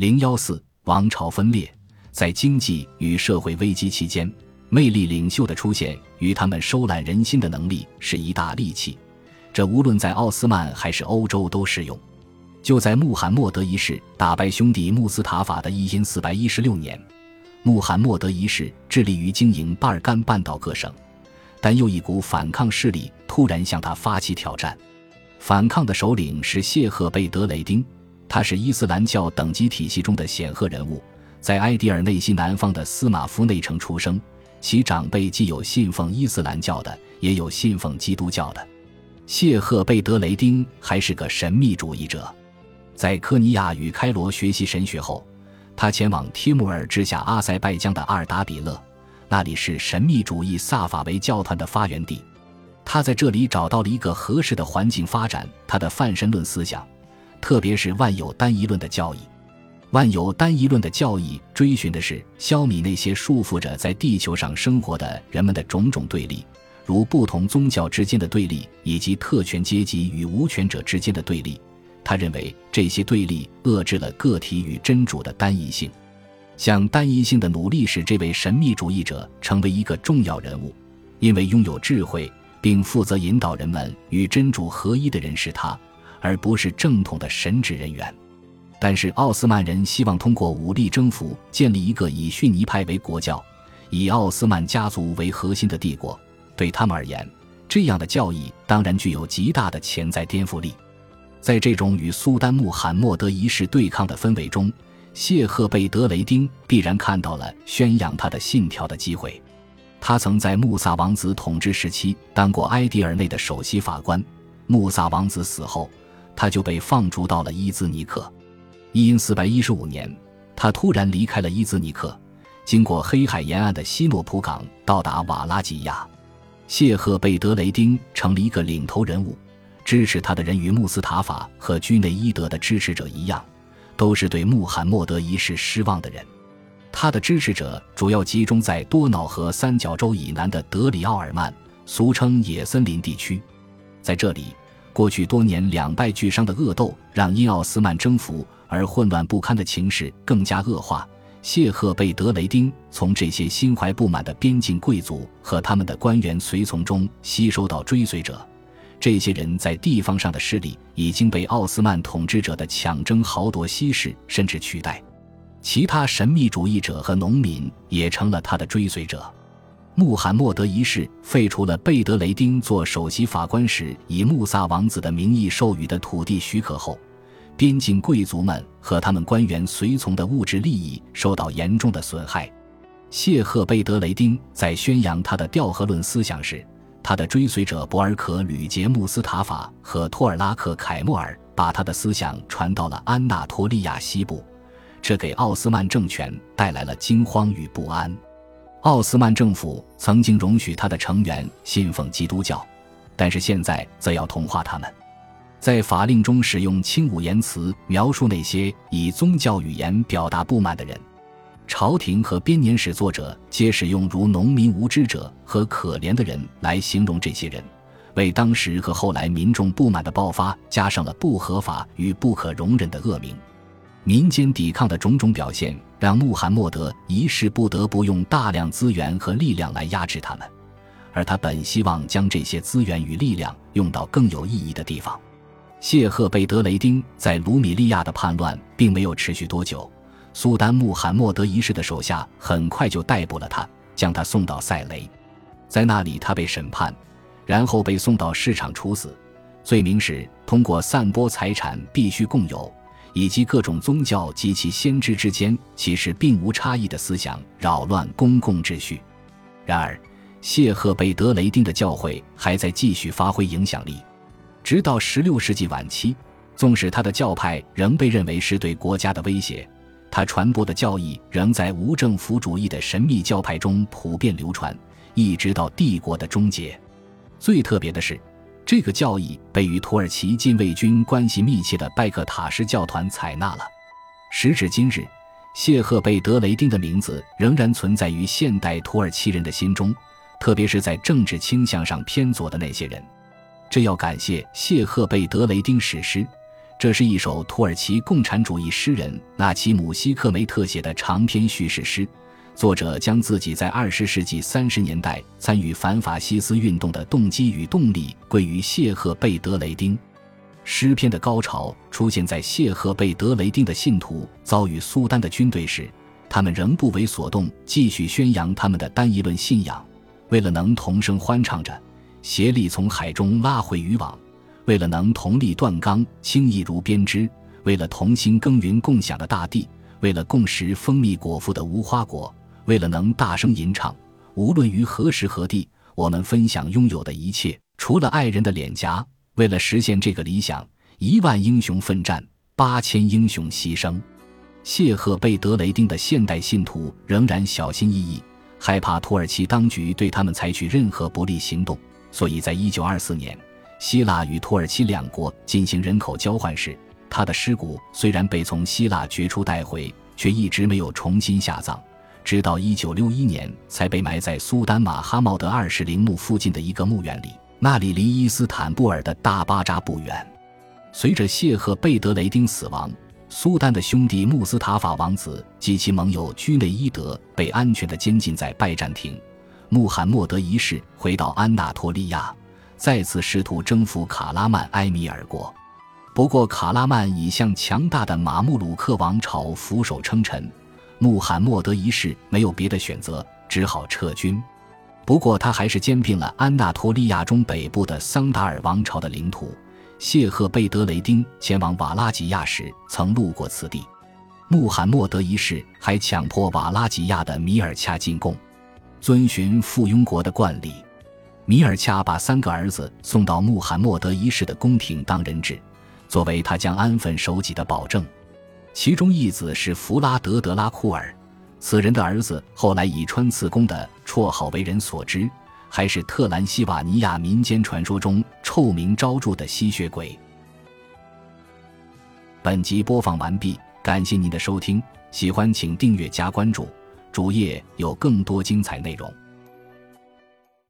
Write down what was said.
零幺四王朝分裂，在经济与社会危机期间，魅力领袖的出现与他们收揽人心的能力是一大利器，这无论在奥斯曼还是欧洲都适用。就在穆罕默德一世打败兄弟穆斯塔法的一因四百一十六年，穆罕默德一世致力于经营巴尔干半岛各省，但又一股反抗势力突然向他发起挑战。反抗的首领是谢赫贝德雷丁，他是伊斯兰教等级体系中的显赫人物，在埃迪尔内西南方的司马夫内城出生。其长辈既有信奉伊斯兰教的，也有信奉基督教的。谢赫贝德雷丁还是个神秘主义者，在科尼亚与开罗学习神学后，他前往帖木儿之下阿塞拜疆的阿尔达比勒，那里是神秘主义萨法维教团的发源地。他在这里找到了一个合适的环境发展他的泛神论思想，特别是万有单一论的教义。万有单一论的教义追寻的是消弭那些束缚着在地球上生活的人们的种种对立，如不同宗教之间的对立，以及特权阶级与无权者之间的对立。他认为这些对立遏制了个体与真主的单一性。向单一性的努力使这位神秘主义者成为一个重要人物，因为拥有智慧。并负责引导人们与真主合一的人是他，而不是正统的神职人员。但是奥斯曼人希望通过武力征服建立一个以逊尼派为国教、以奥斯曼家族为核心的帝国。对他们而言，这样的教义当然具有极大的潜在颠覆力。在这种与苏丹穆罕默德一世对抗的氛围中，谢赫贝德雷丁必然看到了宣扬他的信条的机会。他曾在穆萨王子统治时期当过埃迪尔内的首席法官。穆萨王子死后，他就被放逐到了伊兹尼克。因四百一十五年，他突然离开了伊兹尼克，经过黑海沿岸的希诺普港，到达瓦拉吉亚。谢赫贝德雷丁成了一个领头人物，支持他的人与穆斯塔法和居内伊德的支持者一样，都是对穆罕默德一世失望的人。他的支持者主要集中在多瑙河三角洲以南的德里奥尔曼，俗称野森林地区。在这里，过去多年两败俱伤的恶斗，让因奥斯曼征服而混乱不堪的情势更加恶化。谢赫贝德雷丁从这些心怀不满的边境贵族和他们的官员随从中吸收到追随者，这些人在地方上的势力已经被奥斯曼统治者的抢争豪夺稀释，甚至取代。其他神秘主义者和农民也成了他的追随者。穆罕默德一世废除了贝德雷丁做首席法官时以穆萨王子的名义授予的土地许可后，边境贵族们和他们官员随从的物质利益受到严重的损害。谢赫贝德雷丁在宣扬他的调和论思想时，他的追随者博尔可吕杰穆斯塔法和托尔拉克凯莫尔把他的思想传到了安纳托利亚西部。这给奥斯曼政权带来了惊慌与不安。奥斯曼政府曾经容许他的成员信奉基督教，但是现在则要同化他们。在法令中使用轻侮言辞描述那些以宗教语言表达不满的人。朝廷和编年史作者皆使用如农民、无知者和可怜的人来形容这些人，为当时和后来民众不满的爆发加上了不合法与不可容忍的恶名。民间抵抗的种种表现，让穆罕默德一世不得不用大量资源和力量来压制他们，而他本希望将这些资源与力量用到更有意义的地方。谢赫贝德雷丁在卢米利亚的叛乱并没有持续多久，苏丹穆罕默德一世的手下很快就逮捕了他，将他送到塞雷，在那里他被审判，然后被送到市场处死，罪名是通过散播财产必须共有。以及各种宗教及其先知之间其实并无差异的思想扰乱公共秩序。然而，谢赫贝德雷丁的教诲还在继续发挥影响力，直到16世纪晚期。纵使他的教派仍被认为是对国家的威胁，他传播的教义仍在无政府主义的神秘教派中普遍流传，一直到帝国的终结。最特别的是。这个教义被与土耳其禁卫军关系密切的拜克塔什教团采纳了。时至今日，谢赫贝德雷丁的名字仍然存在于现代土耳其人的心中，特别是在政治倾向上偏左的那些人。这要感谢谢赫贝德雷丁史诗，这是一首土耳其共产主义诗人纳奇姆·西克梅特写的长篇叙事诗。作者将自己在二十世纪三十年代参与反法西斯运动的动机与动力归于谢赫贝德雷丁。诗篇的高潮出现在谢赫贝德雷丁的信徒遭遇苏丹的军队时，他们仍不为所动，继续宣扬他们的单一论信仰。为了能同声欢唱着，协力从海中拉回渔网；为了能同力断钢，轻易如编织；为了同心耕耘共享的大地；为了共食蜂蜜果腹的无花果；为了能大声吟唱，无论于何时何地，我们分享拥有的一切，除了爱人的脸颊。为了实现这个理想，一万英雄奋战，八千英雄牺牲。谢赫贝德雷丁的现代信徒仍然小心翼翼，害怕土耳其当局对他们采取任何不利行动。所以在一九二四年，希腊与土耳其两国进行人口交换时，他的尸骨虽然被从希腊掘出带回，却一直没有重新下葬，直到一九六一年才被埋在苏丹马哈茂德二世陵墓附近的一个墓园里。那里离伊斯坦布尔的大巴扎不远。随着谢赫贝德雷丁死亡，苏丹的兄弟穆斯塔法王子及其盟友居内伊德被安全地监禁在拜占庭。穆罕默德一世回到安纳托利亚，再次试图征服卡拉曼埃米尔国。不过，卡拉曼已向强大的马穆鲁克王朝俯首称臣，穆罕默德一世没有别的选择，只好撤军。不过，他还是兼并了安纳托利亚中北部的桑达尔王朝的领土。谢赫贝德雷丁前往瓦拉吉亚时曾路过此地。穆罕默德一世还强迫瓦拉吉亚的米尔恰进贡，遵循附庸国的惯例，米尔恰把三个儿子送到穆罕默德一世的宫廷当人质，作为他将安分守己的保证。其中一子是弗拉德德拉库尔。此人的儿子后来以穿刺弓的绰号为人所知，还是特兰西瓦尼亚民间传说中臭名昭著的吸血鬼。本集播放完毕，感谢您的收听，喜欢请订阅加关注，主页有更多精彩内容。